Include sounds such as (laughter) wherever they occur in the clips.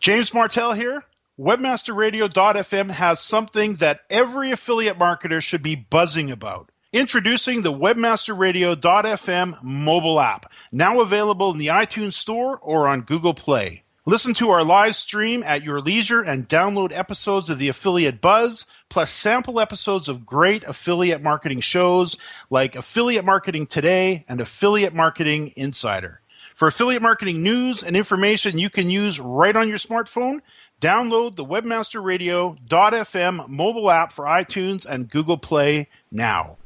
James Martell here. Webmasterradio.fm has something that every affiliate marketer should be buzzing about. Introducing the Webmasterradio.fm mobile app, now available in the iTunes Store or on Google Play. Listen to our live stream at your leisure and download episodes of the Affiliate Buzz, plus sample episodes of great affiliate marketing shows like Affiliate Marketing Today and Affiliate Marketing Insider. For affiliate marketing news and information you can use right on your smartphone, download the webmasterradio.fm mobile app for iTunes and Google Play now.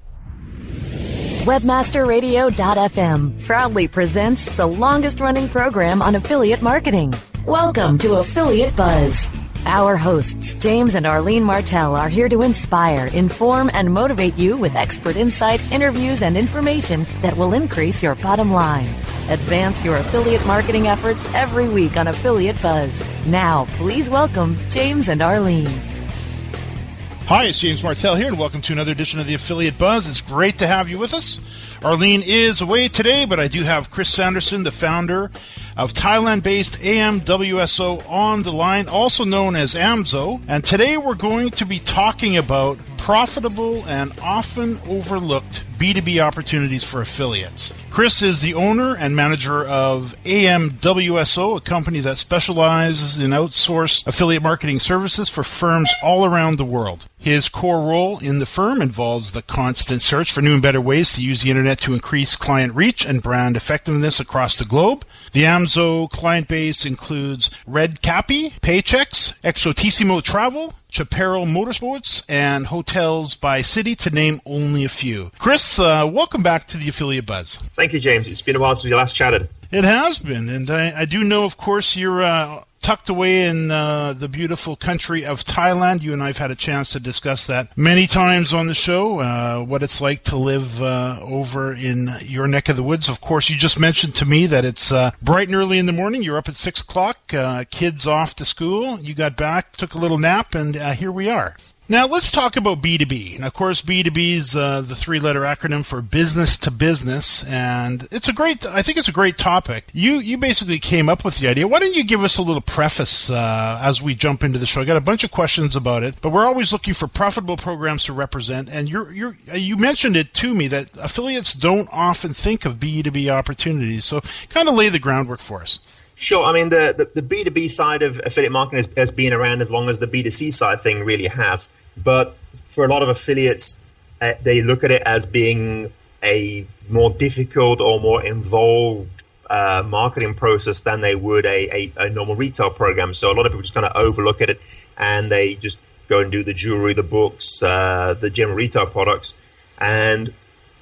Webmasterradio.fm proudly presents the longest running program on affiliate marketing. Welcome to Affiliate Buzz. Our hosts, James and Arlene Martell, are here to inspire, inform, and motivate you with expert insight, interviews, and information that will increase your bottom line. Advance your affiliate marketing efforts every week on Affiliate Buzz. Now, please welcome James and Arlene. Hi, it's James Martell here, and welcome to another edition of the Affiliate Buzz. It's great to have you with us. Arlene is away today, but I do have Chris Sanderson, the founder of Thailand based AMWSO, on the line, also known as AMZO. And today we're going to be talking about profitable and often overlooked B2B opportunities for affiliates. Chris is the owner and manager of AMWSO, a company that specializes in outsourced affiliate marketing services for firms all around the world. His core role in the firm involves the constant search for new and better ways to use the internet to increase client reach and brand effectiveness across the globe. The AMZO client base includes RedCappi, Paychex, Exotissimo Travel, Chaparral Motorsports, and Hotels by City, to name only a few. Chris, uh, welcome back to the Affiliate Buzz. Thank you, James. It's been a while since we last chatted. It has been, and I, I do know, of course, you're uh, tucked away in uh, the beautiful country of Thailand. You and I have had a chance to discuss that many times on the show, uh, what it's like to live uh, over in your neck of the woods. Of course, you just mentioned to me that it's uh, bright and early in the morning. You're up at 6 o'clock, uh, kids off to school. You got back, took a little nap, and uh, here we are. Now let's talk about B2B. And of course, B2B is uh, the three-letter acronym for business to business, and it's a great. I think it's a great topic. You you basically came up with the idea. Why don't you give us a little preface uh, as we jump into the show? I got a bunch of questions about it, but we're always looking for profitable programs to represent. And you're you're you mentioned it to me that affiliates don't often think of B2B opportunities. So kind of lay the groundwork for us. Sure. I mean, the, the, the, B2B side of affiliate marketing has, has, been around as long as the B2C side thing really has. But for a lot of affiliates, uh, they look at it as being a more difficult or more involved uh, marketing process than they would a, a, a, normal retail program. So a lot of people just kind of overlook it and they just go and do the jewelry, the books, uh, the general retail products. And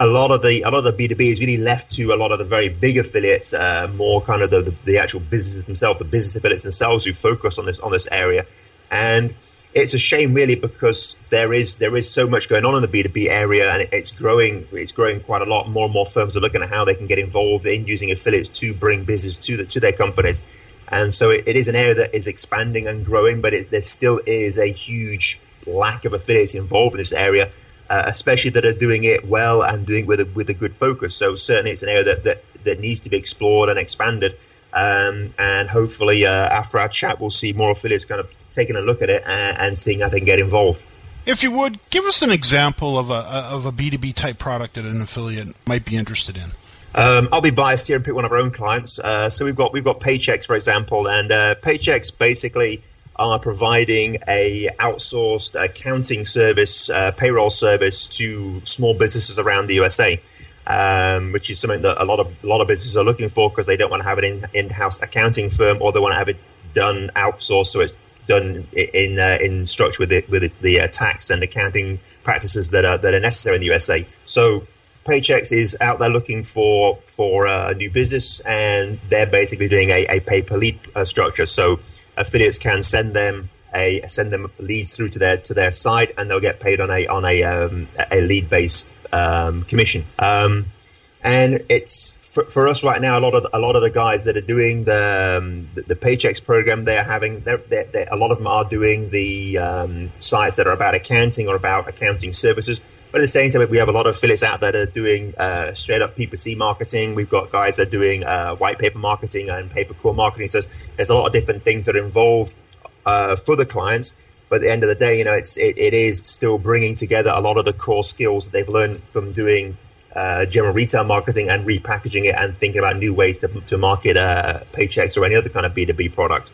a lot of the a lot of the B two B is really left to a lot of the very big affiliates, uh, more kind of the, the, the actual businesses themselves, the business affiliates themselves who focus on this on this area, and it's a shame really because there is there is so much going on in the B two B area and it's growing it's growing quite a lot. More and more firms are looking at how they can get involved in using affiliates to bring business to the, to their companies, and so it, it is an area that is expanding and growing, but it, there still is a huge lack of affiliates involved in this area uh, especially that are doing it well and doing it with a, with a good focus. So certainly it's an area that, that, that needs to be explored and expanded. Um, and hopefully uh, after our chat, we'll see more affiliates kind of taking a look at it and, and seeing how they can get involved. If you would, give us an example of a, of a B2B type product that an affiliate might be interested in. Um, I'll be biased here and pick one of our own clients. Uh, so we've got we've got Paychex, for example, and uh, Paychex basically are providing a outsourced accounting service, uh, payroll service to small businesses around the USA, um, which is something that a lot of a lot of businesses are looking for because they don't want to have an in, in-house accounting firm or they want to have it done outsourced so it's done in uh, in structure with the, with the, the uh, tax and accounting practices that are that are necessary in the USA. So Paychex is out there looking for for uh, a new business, and they're basically doing a, a pay per lead uh, structure. So affiliates can send them a send them leads through to their to their site, and they'll get paid on a on a um, a lead based um, commission. Um, and it's for, for, us right now. A lot of a lot of the guys that are doing the um, the, the, Paychex program, they're having they're, they're, they're, a lot of them are doing the um, sites that are about accounting or about accounting services. But at the same time, we have a lot of affiliates out there that are doing uh, straight up PPC marketing. We've got guys that are doing uh, white paper marketing and pay per call marketing. So there's a lot of different things that are involved uh, for the clients. But at the end of the day, you know, it's it, it is still bringing together a lot of the core skills that they've learned from doing uh, general retail marketing and repackaging it and thinking about new ways to, to market uh, Paychex or any other kind of B2B product.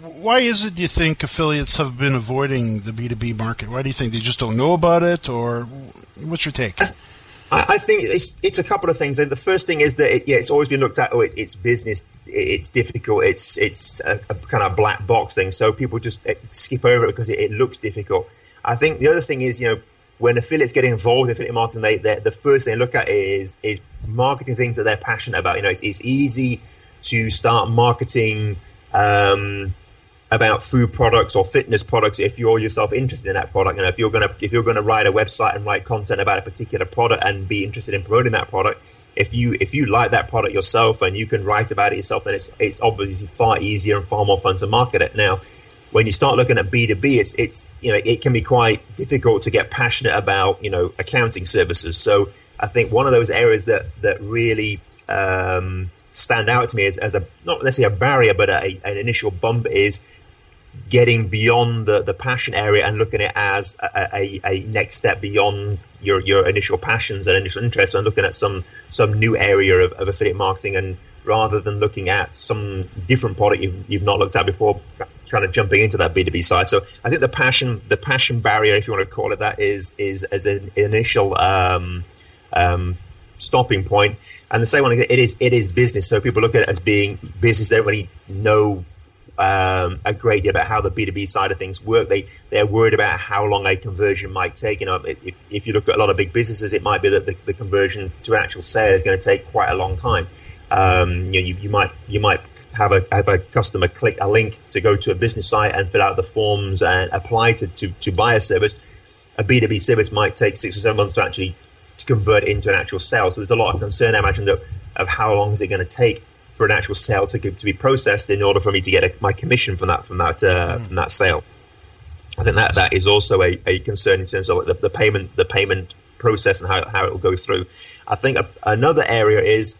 Why is it, do you think, affiliates have been avoiding the B2B market? Why do you think they just don't know about it, or what's your take? I, think it's it's a couple of things. The first thing is that it, yeah, it's always been looked at. Oh, it's, it's business. It's difficult. It's it's a, a, kind of black box thing. So people just eh, skip over it because it, it, looks difficult. I think the other thing is you know when affiliates get involved in affiliate marketing, they, the first thing they look at is is marketing things that they're passionate about. You know, it's, it's easy to start marketing. Um, about food products or fitness products if you're yourself interested in that product. And if you're gonna if you're gonna write a website and write content about a particular product and be interested in promoting that product, if you if you like that product yourself and you can write about it yourself, then it's it's obviously far easier and far more fun to market it. Now, when you start looking at B two B, it's it's you know it can be quite difficult to get passionate about you know accounting services. So I think one of those areas that that really um, stand out to me as, as a not necessarily a barrier, but a, an initial bump is getting beyond the, the passion area and looking at it as a, a, a, next step beyond your, your initial passions and initial interests and looking at some some new area of, of affiliate marketing and rather than looking at some different product you've, you've not looked at before kind of jumping into that B2B side. So I think the passion the passion barrier, if you want to call it that, is is as an initial um, um, stopping point. And the same one, it is it is business. So people look at it as being business. They don't really know um, a great deal about how the B2B side of things work. They, they're worried about how long a conversion might take. You know, if, if you look at a lot of big businesses, it might be that the, the conversion to actual sale is going to take quite a long time. Um, you, know, you, you, might, you might have a, have a customer click a link to go to a business site and fill out the forms and apply to, to, to buy a service. A B2B service might take six or seven months to actually to convert into an actual sale. So there's a lot of concern, I imagine, that, of how long is it going to take for an actual sale to, to be processed in order for me to get a, my commission from that from that uh, mm. from that sale. I think that that is also a, a concern in terms of the, the payment the payment process and how, how it will go through. I think a, another area is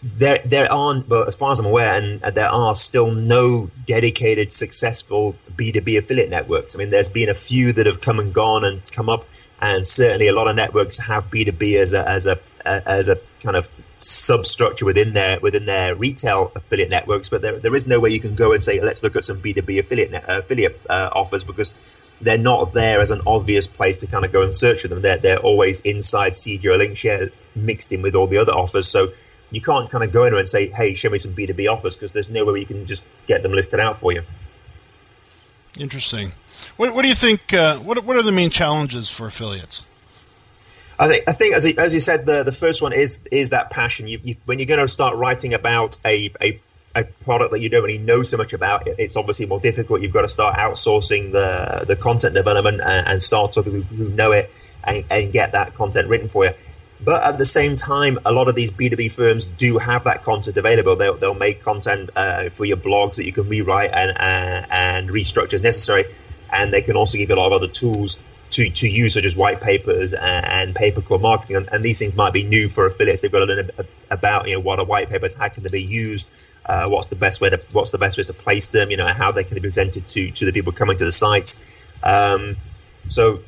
there there aren't, but as far as I'm aware, and, and there are still no dedicated successful B2B affiliate networks. I mean, there's been a few that have come and gone and come up, and certainly a lot of networks have B2B as a as a as a kind of substructure within their within their retail affiliate networks, but there, there is no way you can go and say let's look at some B two B affiliate net, uh, affiliate uh, offers because they're not there as an obvious place to kind of go and search for them. They're they're always inside CJ or LinkShare mixed in with all the other offers, so you can't kind of go in there and say hey show me some B two B offers because there's no way you can just get them listed out for you. Interesting. What, what do you think? Uh, what what are the main challenges for affiliates? I think, I think as, as you said, the, the first one is is that passion. You, you, when you're going to start writing about a, a, a, product that you don't really know so much about, it's obviously more difficult. You've got to start outsourcing the, the content development and, and start to people who know it and, and get that content written for you. But at the same time, a lot of these B2B firms do have that content available. They'll, they'll make content uh, for your blogs that you can rewrite and, uh, and restructure as necessary. And they can also give you a lot of other tools to, to use such as white papers and, and pay per call marketing. And, and, these things might be new for affiliates. They've got to learn about you know what are white papers, how can they be used, uh, what's the best way to what's the best way to place them, you know, how they can be presented to to the people coming to the sites. Um, so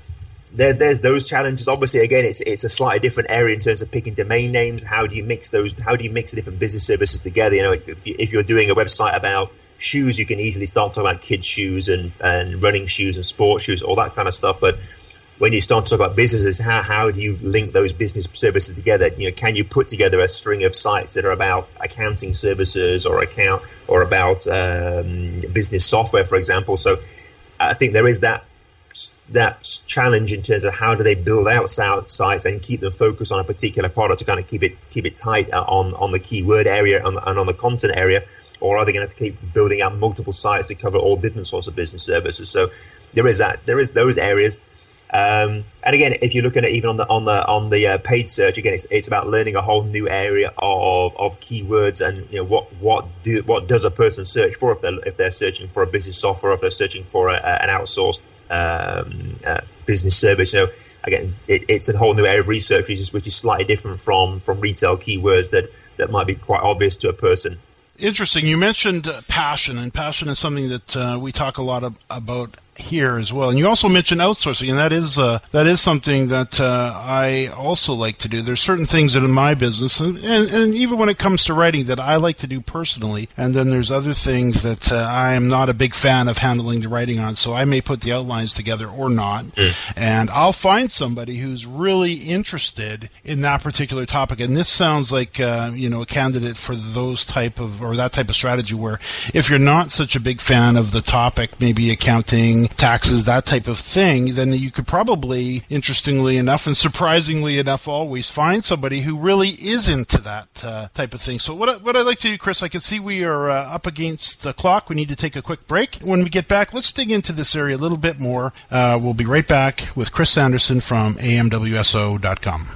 there, there's those challenges. Obviously, again, it's it's a slightly different area in terms of picking domain names. How do you mix those? How do you mix the different business services together? You know, if, you, if you're doing a website about shoes, you can easily start talking about kids' shoes and, and running shoes and sports shoes, all that kind of stuff. But when you start to talk about businesses, how, how do you link those business services together? You know, can you put together a string of sites that are about accounting services or account or about um, business software, for example? So I think there is that that challenge in terms of how do they build out sites and keep them focused on a particular product to kind of keep it keep it tight on on the keyword area and, on the content area or are they going to keep building out multiple sites to cover all different sorts of business services? So there is that. There is those areas. Um, and again, if you're looking at even on the on the on the uh, paid search, again, it's, it's about learning a whole new area of, of keywords and you know what what do what does a person search for if they're if they're searching for a business software, if they're searching for a, an outsourced um, uh, business service. Know, again, it, it's a whole new area of research, which is, which is slightly different from from retail keywords that that might be quite obvious to a person. Interesting. You mentioned uh, passion, and passion is something that uh, we talk a lot of, about here as well. And you also mentioned outsourcing, and that is uh, that is something that uh, I also like to do. There's certain things that in my business, and, and, and, even when it comes to writing, that I like to do personally. And then there's other things that uh, I am not a big fan of handling the writing on. So I may put the outlines together or not, mm. and I'll find somebody who's really interested in that particular topic. And this sounds like uh, you know a candidate for those type of or that type of strategy where if you're not such a big fan of the topic, maybe accounting taxes, that type of thing, then you could probably, interestingly enough and surprisingly enough, always find somebody who really is into that uh, type of thing. So what I, what I'd like to do, Chris, I can see we are uh, up against the clock. We need to take a quick break. When we get back, let's dig into this area a little bit more. Uh, we'll be right back with Chris Sanderson from amwso.com.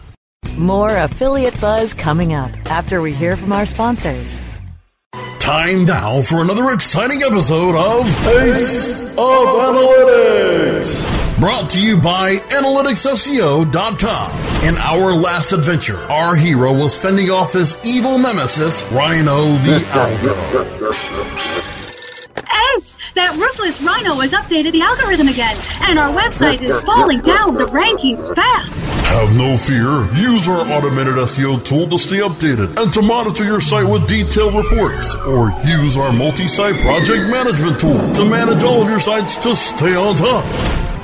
More affiliate buzz coming up after we hear from our sponsors. Time now for another exciting episode of Ace of Analytics. Brought to you by AnalyticsSEO.com. In our last adventure, our hero was fending off his evil nemesis, Rhino the (laughs) Algo. Ace! That ruthless Rhino has updated the algorithm again, and our website is falling down the rankings fast. Have no fear. Use our automated SEO tool to stay updated and to monitor your site with detailed reports. Or use our multi site project management tool to manage all of your sites to stay on top.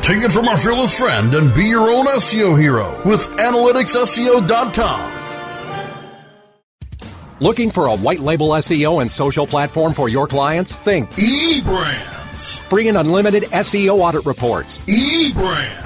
Take it from our fearless friend and be your own SEO hero with AnalyticsSEO.com. Looking for a white label SEO and social platform for your clients? Think eBrands. Free and unlimited SEO audit reports. eBrands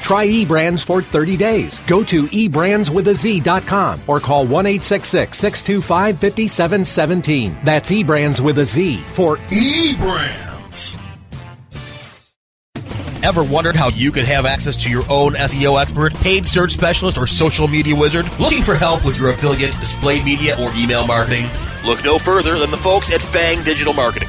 Try eBrands for 30 days. Go to eBrandsWithAZ.com or call 1 625 5717. That's eBrands with a Z for eBrands. Ever wondered how you could have access to your own SEO expert, paid search specialist, or social media wizard? Looking for help with your affiliate, display media, or email marketing? Look no further than the folks at Fang Digital Marketing.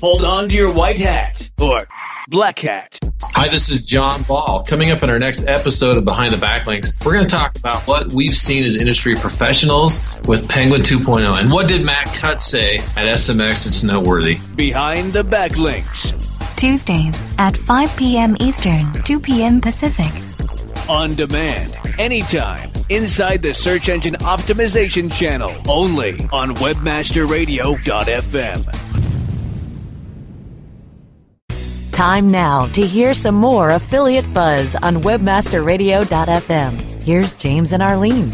Hold on to your white hat or black hat. Hi, this is John Ball. Coming up in our next episode of Behind the Backlinks, we're going to talk about what we've seen as industry professionals with Penguin 2.0 and what did Matt Cutts say at SMX that's noteworthy. Behind the Backlinks. Tuesdays at 5 p.m. Eastern, 2 p.m. Pacific. On demand, anytime, inside the search engine optimization channel, only on webmasterradio.fm. Time now to hear some more affiliate buzz on webmasterradio.fm. Here's James and Arlene.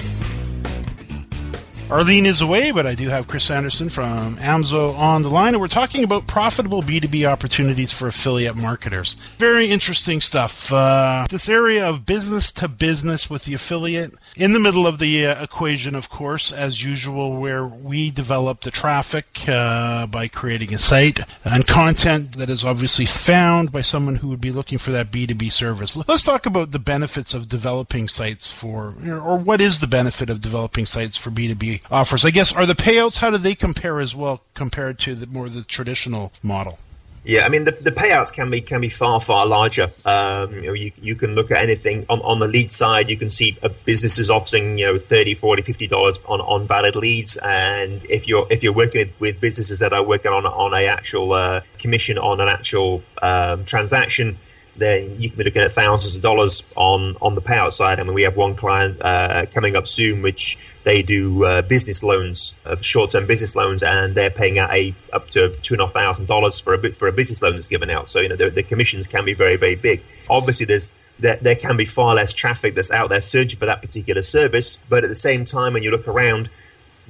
Arlene is away, but I do have Chris Sanderson from AMZO on the line, and we're talking about profitable B2B opportunities for affiliate marketers. Very interesting stuff. Uh, this area of business to business with the affiliate in the middle of the uh, equation, of course, as usual, where we develop the traffic uh, by creating a site and content that is obviously found by someone who would be looking for that B2B service. Let's talk about the benefits of developing sites for, or what is the benefit of developing sites for B2B offers? I guess, are the payouts, how do they compare as well compared to the more the traditional model? Yeah, I mean the, the payouts can be can be far far larger. Um, you, know, you, you can look at anything on, on the lead side. You can see businesses offering you know 30 40 50 dollars on, on valid leads, and if you're if you're working with, with businesses that are working on on a actual uh, commission on an actual um, transaction, then you can be looking at thousands of dollars on on the payout side. I mean, we have one client uh, coming up soon, which they do uh, business loans, uh, short term business loans, and they're paying out a up to two and a half thousand dollars for a for a business loan that's given out. So you know the, the commissions can be very very big. Obviously, there's there, there can be far less traffic that's out there searching for that particular service, but at the same time, when you look around,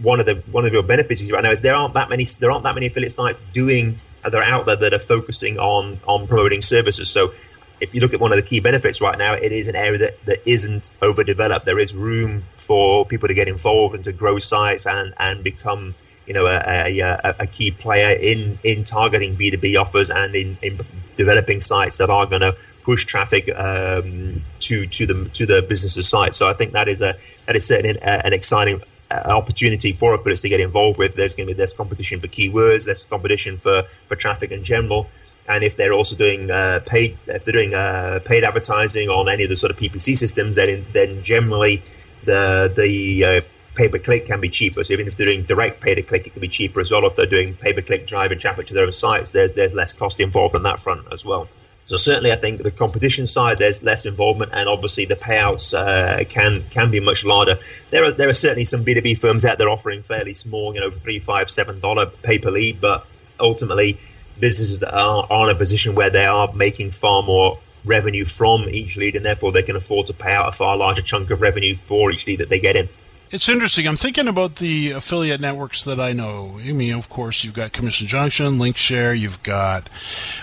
one of the one of your benefits right now is there aren't that many there aren't that many affiliate sites doing that are out there that are focusing on on promoting services. So if you look at one of the key benefits right now, it is an area that, that isn't overdeveloped. There is room for people to get involved and to grow sites and, and become you know a, a, a key player in, in targeting B2B offers and in, in developing sites that are going to push traffic um, to to the to the business's site. So I think that is a that is certainly an, exciting uh, opportunity for affiliates to get involved with. There's going to be there's competition for keywords, there's competition for for traffic in general and if they're also doing uh, paid, if they're doing uh, paid advertising on any of the sort of PPC systems, then then generally the the uh, pay per click can be cheaper. So even if they're doing direct pay per click, it can be cheaper as well. If they're doing pay per click driving traffic to their own sites, there's there's less cost involved on that front as well. So certainly, I think the competition side there's less involvement, and obviously the payouts uh, can can be much larger. There are there are certainly some B two B firms out there offering fairly small, you know, three, five, seven dollar pay per lead, but ultimately businesses that are, are in a position where they are making far more revenue from each lead, and therefore they can afford to pay out a far larger chunk of revenue for each lead that they get in. It's interesting. I'm thinking about the affiliate networks that I know. I mean, of course, you've got Commission Junction, LinkShare, you've got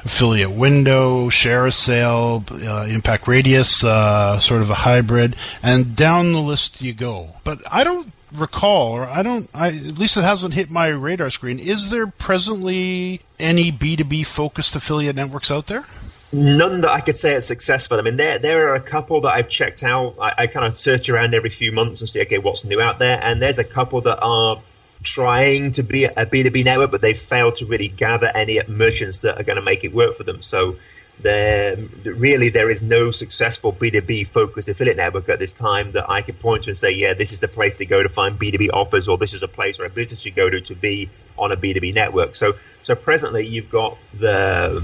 Affiliate Window, Share ShareASale, uh, Impact Radius, uh, sort of a hybrid, and down the list you go. But I don't recall, or I don't, I, at least it hasn't hit my radar screen. Is there presently any B2B focused affiliate networks out there? None that I could say are successful. I mean, there there are a couple that I've checked out. I, I kind of search around every few months and see, okay, what's new out there. And there's a couple that are trying to be a B2B network, but they've failed to really gather any merchants that are going to make it work for them. So there really there is no successful B2B focused affiliate network at this time that I could point to and say, yeah, this is the place to go to find B2B offers, or this is a place where a business should go to to be on a B2B network. So so presently you've got the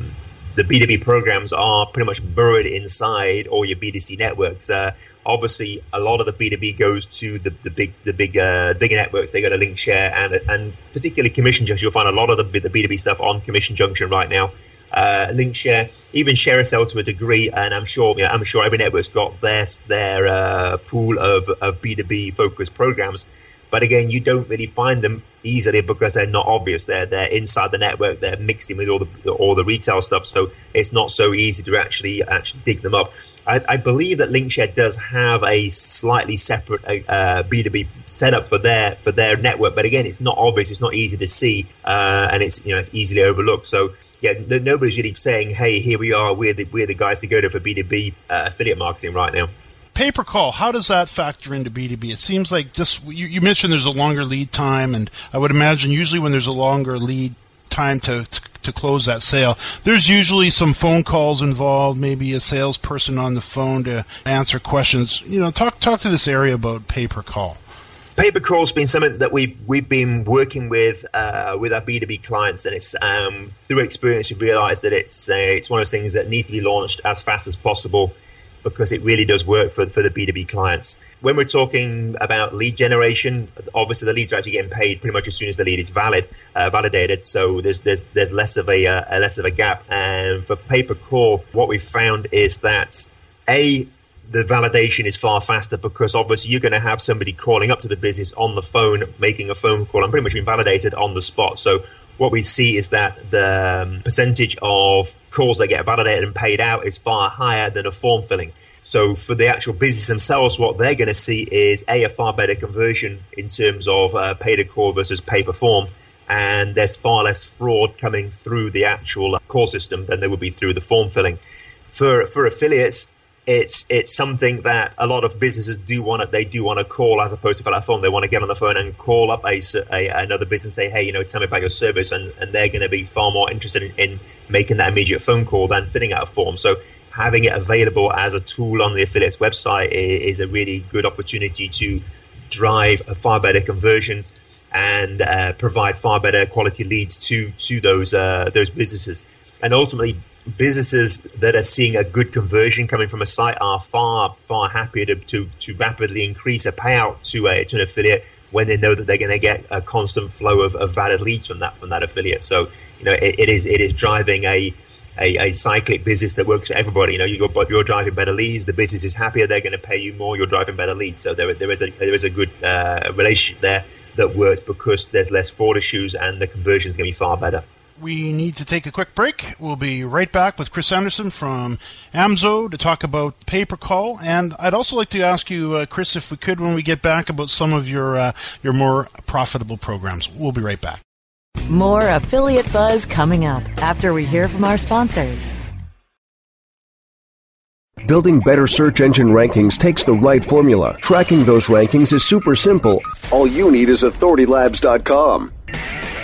the B2B programs are pretty much buried inside all your B2C networks. Uh, obviously, a lot of the B2B goes to the, the big the big uh, bigger networks. They go to LinkShare and and particularly Commission Junction. You'll find a lot of the, the B2B stuff on Commission Junction right now uh, LinkShare, even ShareASale to a degree, and I'm sure you know, I'm sure every network's got their their uh, pool of of B2B focused programs. But again, you don't really find them easily because they're not obvious. They're they're inside the network. They're mixed in with all the all the retail stuff, so it's not so easy to actually actually dig them up. I, I believe that LinkShare does have a slightly separate uh, B2B setup for their for their network, but again, it's not obvious. It's not easy to see, uh, and it's you know it's easily overlooked. So yeah, nobody's really saying, "Hey, here we are. We're the we're the guys to go to for B two B uh, affiliate marketing right now." Pay per call. How does that factor into B two B? It seems like this. You, you, mentioned there's a longer lead time, and I would imagine usually when there's a longer lead time to, to to close that sale, there's usually some phone calls involved. Maybe a salesperson on the phone to answer questions. You know, talk talk to this area about pay per call pay per call's been something that we've we've been working with uh, with our B two B clients, and it's um, through experience we've realised that it's uh, it's one of those things that needs to be launched as fast as possible because it really does work for for the B two B clients. When we're talking about lead generation, obviously the leads are actually getting paid pretty much as soon as the lead is valid uh, validated. So there's there's there's less of a, uh, less of a gap. And for pay per call, what we found is that a the validation is far faster because obviously you're going to have somebody calling up to the business on the phone, making a phone call, and pretty much being validated on the spot. So what we see is that the um, percentage of calls that get validated and paid out is far higher than a form filling. So for the actual business themselves, what they're going to see is a a far better conversion in terms of uh, pay to call versus pay per form, and there's far less fraud coming through the actual call system than there would be through the form filling. For for affiliates, it's it's something that a lot of businesses do want to they do want to call as opposed to fill out a phone. They want to get on the phone and call up a, a another business, and say, hey, you know, tell me about your service, and, and they're going to be far more interested in, in making that immediate phone call than filling out a form. So having it available as a tool on the affiliate's website is, is a really good opportunity to drive a far better conversion and uh, provide far better quality leads to to those uh, those businesses. And ultimately, businesses that are seeing a good conversion coming from a site are far far happier to to, to rapidly increase a payout to a to an affiliate when they know that they're going to get a constant flow of, of valid leads from that from that affiliate. So you know it, it is it is driving a a, a, cyclic business that works for everybody. You know, you're, you're driving better leads. The business is happier. They're going to pay you more. You're driving better leads. So there, there is a there is a good uh, relationship there that works because there's less fraud issues and the conversion is going to be far better. We need to take a quick break. We'll be right back with Chris Sanderson from Amzo to talk about pay per call. And I'd also like to ask you, uh, Chris, if we could, when we get back, about some of your uh, your more profitable programs. We'll be right back. More affiliate buzz coming up after we hear from our sponsors. Building better search engine rankings takes the right formula. Tracking those rankings is super simple. All you need is authoritylabs.com.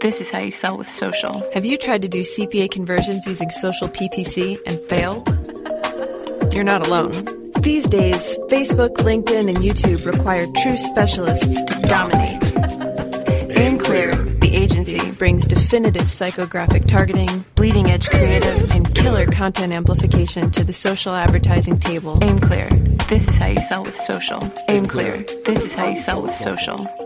This is how you sell with social. Have you tried to do CPA conversions using social PPC and failed? You're not alone. These days, Facebook, LinkedIn, and YouTube require true specialists to dominate. Aim Clear, the agency, brings definitive psychographic targeting, bleeding edge creative, and killer content amplification to the social advertising table. Aim Clear, this is how you sell with social. Aim Clear, this is how you sell with social.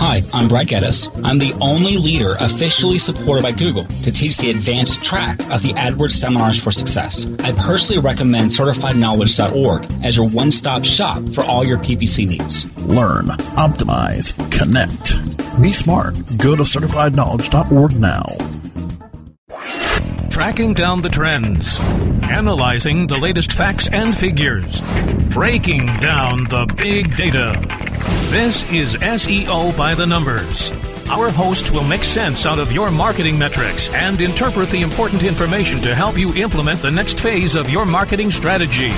Hi, I'm Brad Geddes. I'm the only leader officially supported by Google to teach the advanced track of the AdWords Seminars for Success. I personally recommend CertifiedKnowledge.org as your one stop shop for all your PPC needs. Learn, optimize, connect. Be smart. Go to CertifiedKnowledge.org now. Tracking down the trends, analyzing the latest facts and figures, breaking down the big data. This is SEO by the numbers. Our host will make sense out of your marketing metrics and interpret the important information to help you implement the next phase of your marketing strategy.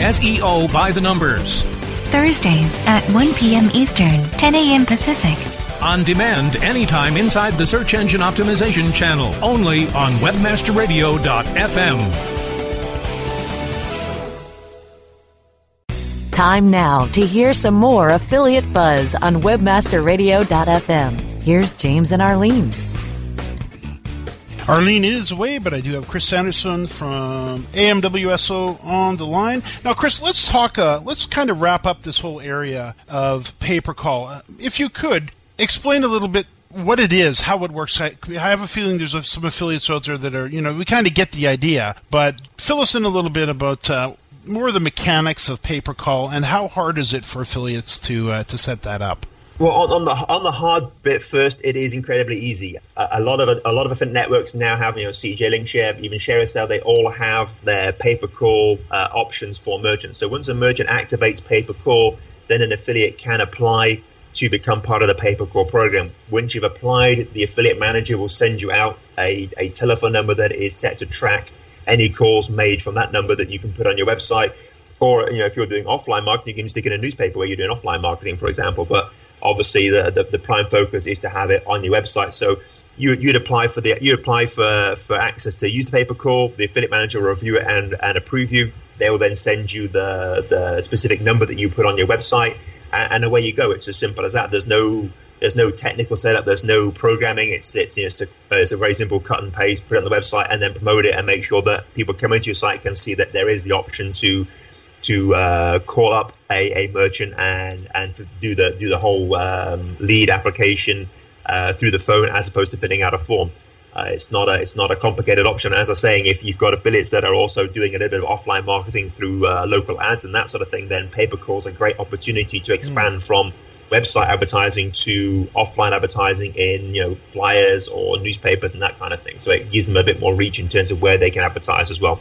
SEO by the numbers. Thursdays at 1 p.m. Eastern, 10 a.m. Pacific. On demand anytime inside the Search Engine Optimization channel, only on webmasterradio.fm. Time now to hear some more affiliate buzz on webmasterradio.fm. Here's James and Arlene. Arlene is away, but I do have Chris Sanderson from AMWSO on the line. Now, Chris, let's talk. Uh, let's kind of wrap up this whole area of pay per call. Uh, if you could explain a little bit what it is, how it works. I, I have a feeling there's some affiliates out there that are, you know, we kind of get the idea, but fill us in a little bit about uh, more of the mechanics of pay per call and how hard is it for affiliates to uh, to set that up. Well, on, on, the on the hard bit first, it is incredibly easy. A, a, lot of a lot of different networks now have you know CJ Linkshare, even ShareASale. They all have their pay per call uh, options for merchants. So once a merchant activates pay per call, then an affiliate can apply to become part of the pay per call program. Once you've applied, the affiliate manager will send you out a, a telephone number that is set to track any calls made from that number that you can put on your website. Or you know, if you're doing offline marketing, you can stick in a newspaper where you're doing offline marketing, for example. But obviously, the, the, the prime focus is to have it on your website. So you, you'd apply for the you apply for, for access to use the pay per call. The affiliate manager will review it and, and approve you. They will then send you the the specific number that you put on your website, and, and away you go. It's as simple as that. There's no there's no technical setup. There's no programming. It's it's, you know, it's, a, it's a very simple cut and paste, put it on the website, and then promote it and make sure that people come into your site can see that there is the option to to uh, call up a, a merchant and and to do the do the whole um, lead application uh, through the phone as opposed to filling out a form. Uh, it's not a it's not a complicated option. As I'm saying, if you've got affiliates that are also doing a little bit of offline marketing through uh, local ads and that sort of thing, then paper calls call a great opportunity to expand mm. from website advertising to offline advertising in you know flyers or newspapers and that kind of thing. So it gives them a bit more reach in terms of where they can advertise as well.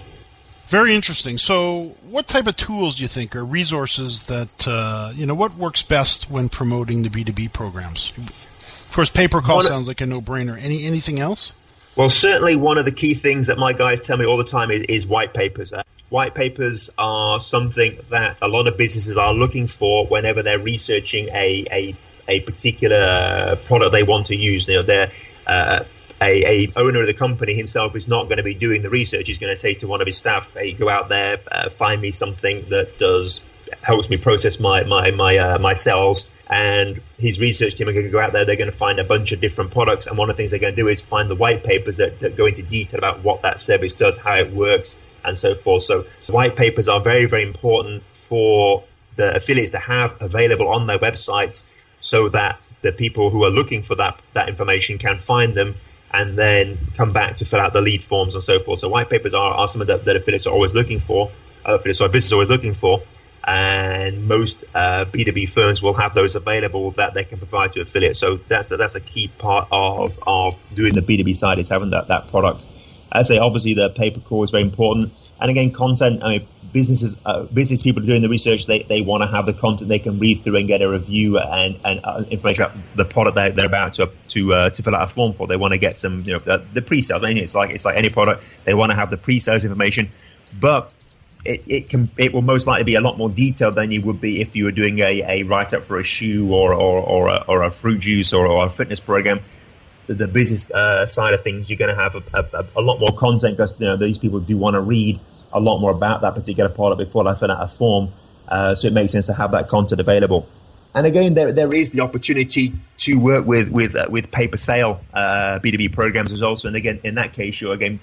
Very interesting. So, what type of tools do you think are resources that uh, you know what works best when promoting the B two B programs? Of course, pay per call sounds like a no brainer. Any anything else? Well, certainly one of the key things that my guys tell me all the time is, is white papers. White papers are something that a lot of businesses are looking for whenever they're researching a a, a particular product they want to use. You know, they're uh, a, a, owner of the company himself is not going to be doing the research. He's going to say to one of his staff, "Hey, go out there, uh, find me something that does helps me process my my my uh, my cells." And his research team are going to go out there. They're going to find a bunch of different products, and one of the things they're going to do is find the white papers that, that go into detail about what that service does, how it works, and so forth. So, white papers are very very important for the affiliates to have available on their websites, so that the people who are looking for that that information can find them and then come back to fill out the lead forms and so forth. So white papers are, are something that, that affiliates are always looking for, uh, affiliates or business are always looking for, and most uh, B2B firms will have those available that they can provide to affiliates. So that's a, that's a key part of, of doing the B2B side is having that, that product. I say obviously the pay per call is very important. And again, content, I mean, businesses, uh, business people doing the research, they, they want to have the content they can read through and get a review and, and uh, information about the product they're, they're about to to, uh, to fill out a form for. They want to get some, you know, the, the pre-sales. I mean, it's like it's like any product. They want to have the pre-sales information, but it, it can it will most likely be a lot more detailed than you would be if you were doing a, a write up for a shoe or or, or, a, or a fruit juice or, or a fitness program. The, the business uh, side of things, you're going to have a, a, a, lot more content because you know these people do want to read a lot more about that particular product before they fill out a form. Uh, so it makes sense to have that content available. And again, there there is the opportunity to work with with uh, with pay per sale uh, B two B programs as also. And again, in that case, you're again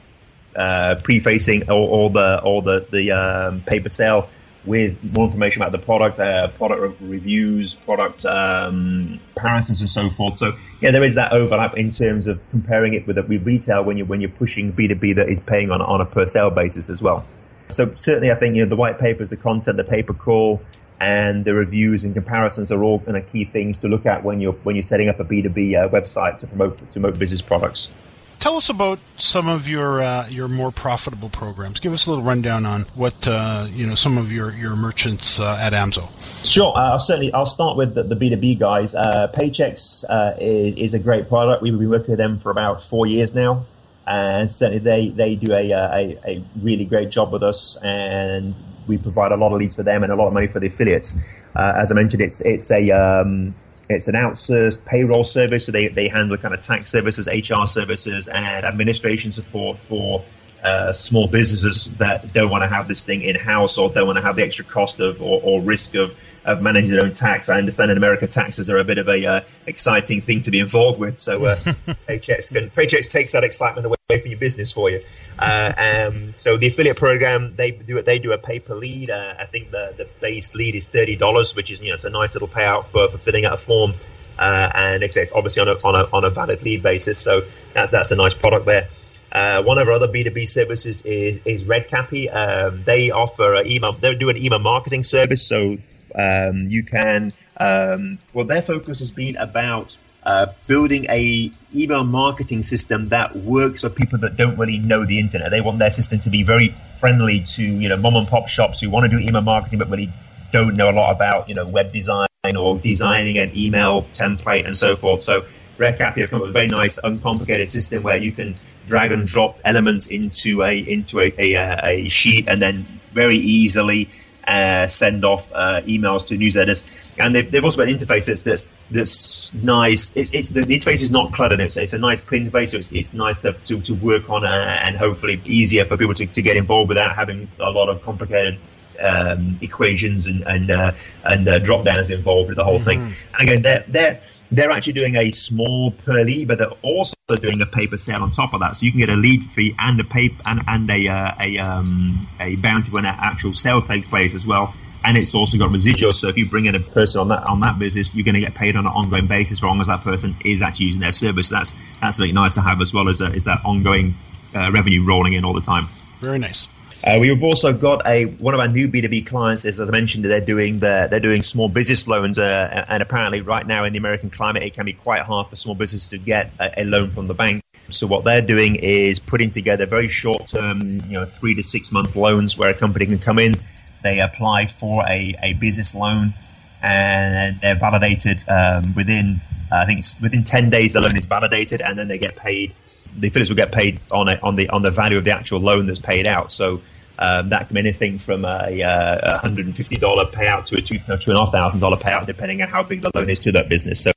uh, prefacing all, all the all the the um, pay per sale with more information about the product, uh, product reviews, product um, comparisons, and so forth. So yeah, there is that overlap in terms of comparing it with with retail when you when you're pushing B two B that is paying on on a per sale basis as well. So certainly, I think you know the white papers, the content, the pay per call, and the reviews and comparisons are all kind of key things to look at when you're when you're setting up a B two B uh, website to promote to promote business products. Tell us about some of your uh, your more profitable programs. Give us a little rundown on what uh, you know some of your your merchants uh, at Amzo. Sure, uh, I'll certainly I'll start with the B two B guys. Uh, Paychex uh, is, is, a great product. We've been working with them for about four years now and certainly they they do a, a, a really great job with us, and we provide a lot of leads for them and a lot of money for the affiliates. As I mentioned, it's it's a um, it's an outsourced payroll service, so they, they handle kind of tax services, HR services, and administration support for uh, small businesses that don't want to have this thing in house or don't want to have the extra cost of or, or risk of of managing their own tax. I understand in America taxes are a bit of a uh, exciting thing to be involved with. So uh, (laughs) Paychex can Paychex takes that excitement away from your business for you. Uh, um, so the affiliate program they do it. They do a pay per lead. Uh, I think the the base lead is thirty dollars, which is you know it's a nice little payout for, for filling out a form. Uh, and it's obviously on a, on a on a valid lead basis. So that, that's a nice product there. Uh, one of our other B2B services is, is RedCappi. Um, they offer email, they do an email marketing service. So um, you can, um, well, their focus has been about uh, building a email marketing system that works for people that don't really know the internet. They want their system to be very friendly to you know mom and pop shops who want to do email marketing but really don't know a lot about you know web design or designing an email template and so forth. So RedCappi has come up with a very nice, uncomplicated system where you can drag and drop elements into a into a, a, a sheet and then very easily uh, send off uh, emails to newsletters. And they've, they've also got an interface that's that's, that's nice. It's, it's the, the, interface is not cluttered. It's, it's a nice clean interface. So it's, it's nice to, to, to work on uh, and hopefully easier for people to, to get involved without having a lot of complicated um, equations and and uh, and uh, drop downs involved with the whole thing. And again, they're they're they're actually doing a small per lead, but they're also doing a pay per sale on top of that. So you can get a lead fee and a paper and, and a uh, a um, a bounty when an actual sale takes place as well. And it's also got residual. So if you bring in a person on that on that business, you're going to get paid on an ongoing basis as long as that person is actually using their service. So that's that's really nice to have as well as is that ongoing uh, revenue rolling in all the time. Very nice. Uh, we've also got a one of our new B two B clients. Is, as I mentioned, they're doing the, they're doing small business loans, uh, and apparently, right now in the American climate, it can be quite hard for small businesses to get a, a loan from the bank. So what they're doing is putting together very short term, you know, three to six month loans where a company can come in, they apply for a, a business loan, and they're validated um, within I think within ten days the loan is validated, and then they get paid the affiliates will get paid on a, on the on the value of the actual loan that's paid out. So um, that can be anything from a, a hundred and fifty dollar payout to a two two and a half thousand dollar payout, depending on how big the loan is to that business. So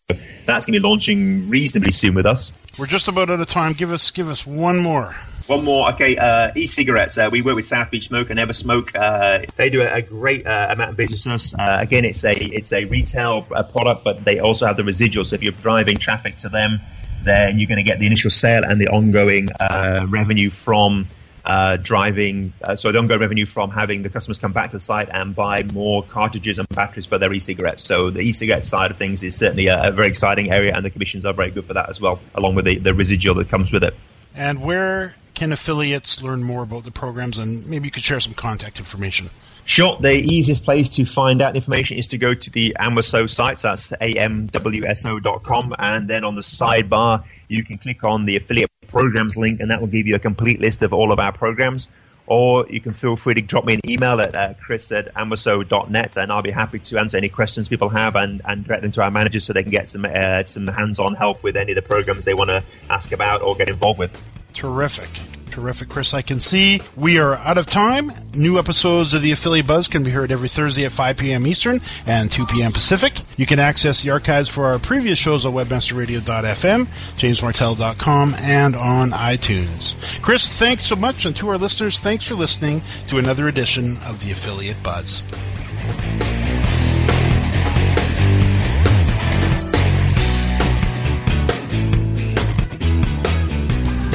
that's going to be launching reasonably soon with us. We're just about out of time. Give us give us one more. One more, okay. Uh, e-cigarettes. Uh, we work with South Beach Smoke and Never Smoke. Uh, they do a, a great uh, amount of business with us. Uh, again, it's a it's a retail uh, product, but they also have the residual. So if you're driving traffic to them, then you're going to get the initial sale and the ongoing uh, revenue from uh, driving. Uh, so the ongoing revenue from having the customers come back to the site and buy more cartridges and batteries for their e-cigarettes. So the e-cigarette side of things is certainly a, a very exciting area, and the commissions are very good for that as well, along with the, the residual that comes with it. And where can affiliates learn more about the programs? And maybe you could share some contact information. Sure. The easiest place to find out information is to go to the AMWSO site. So that's amwso.com. And then on the sidebar, you can click on the affiliate programs link, and that will give you a complete list of all of our programs. Or you can feel free to drop me an email at uh, chris at amwso.net, and I'll be happy to answer any questions people have and, and direct them to our managers so they can get some, uh, some hands on help with any of the programs they want to ask about or get involved with. Terrific. Terrific, Chris. I can see we are out of time. New episodes of the Affiliate Buzz can be heard every Thursday at 5 p.m. Eastern and 2 p.m. Pacific. You can access the archives for our previous shows on webmasterradio.fm, jamesmartell.com, and on iTunes. Chris, thanks so much. And to our listeners, thanks for listening to another edition of the Affiliate Buzz.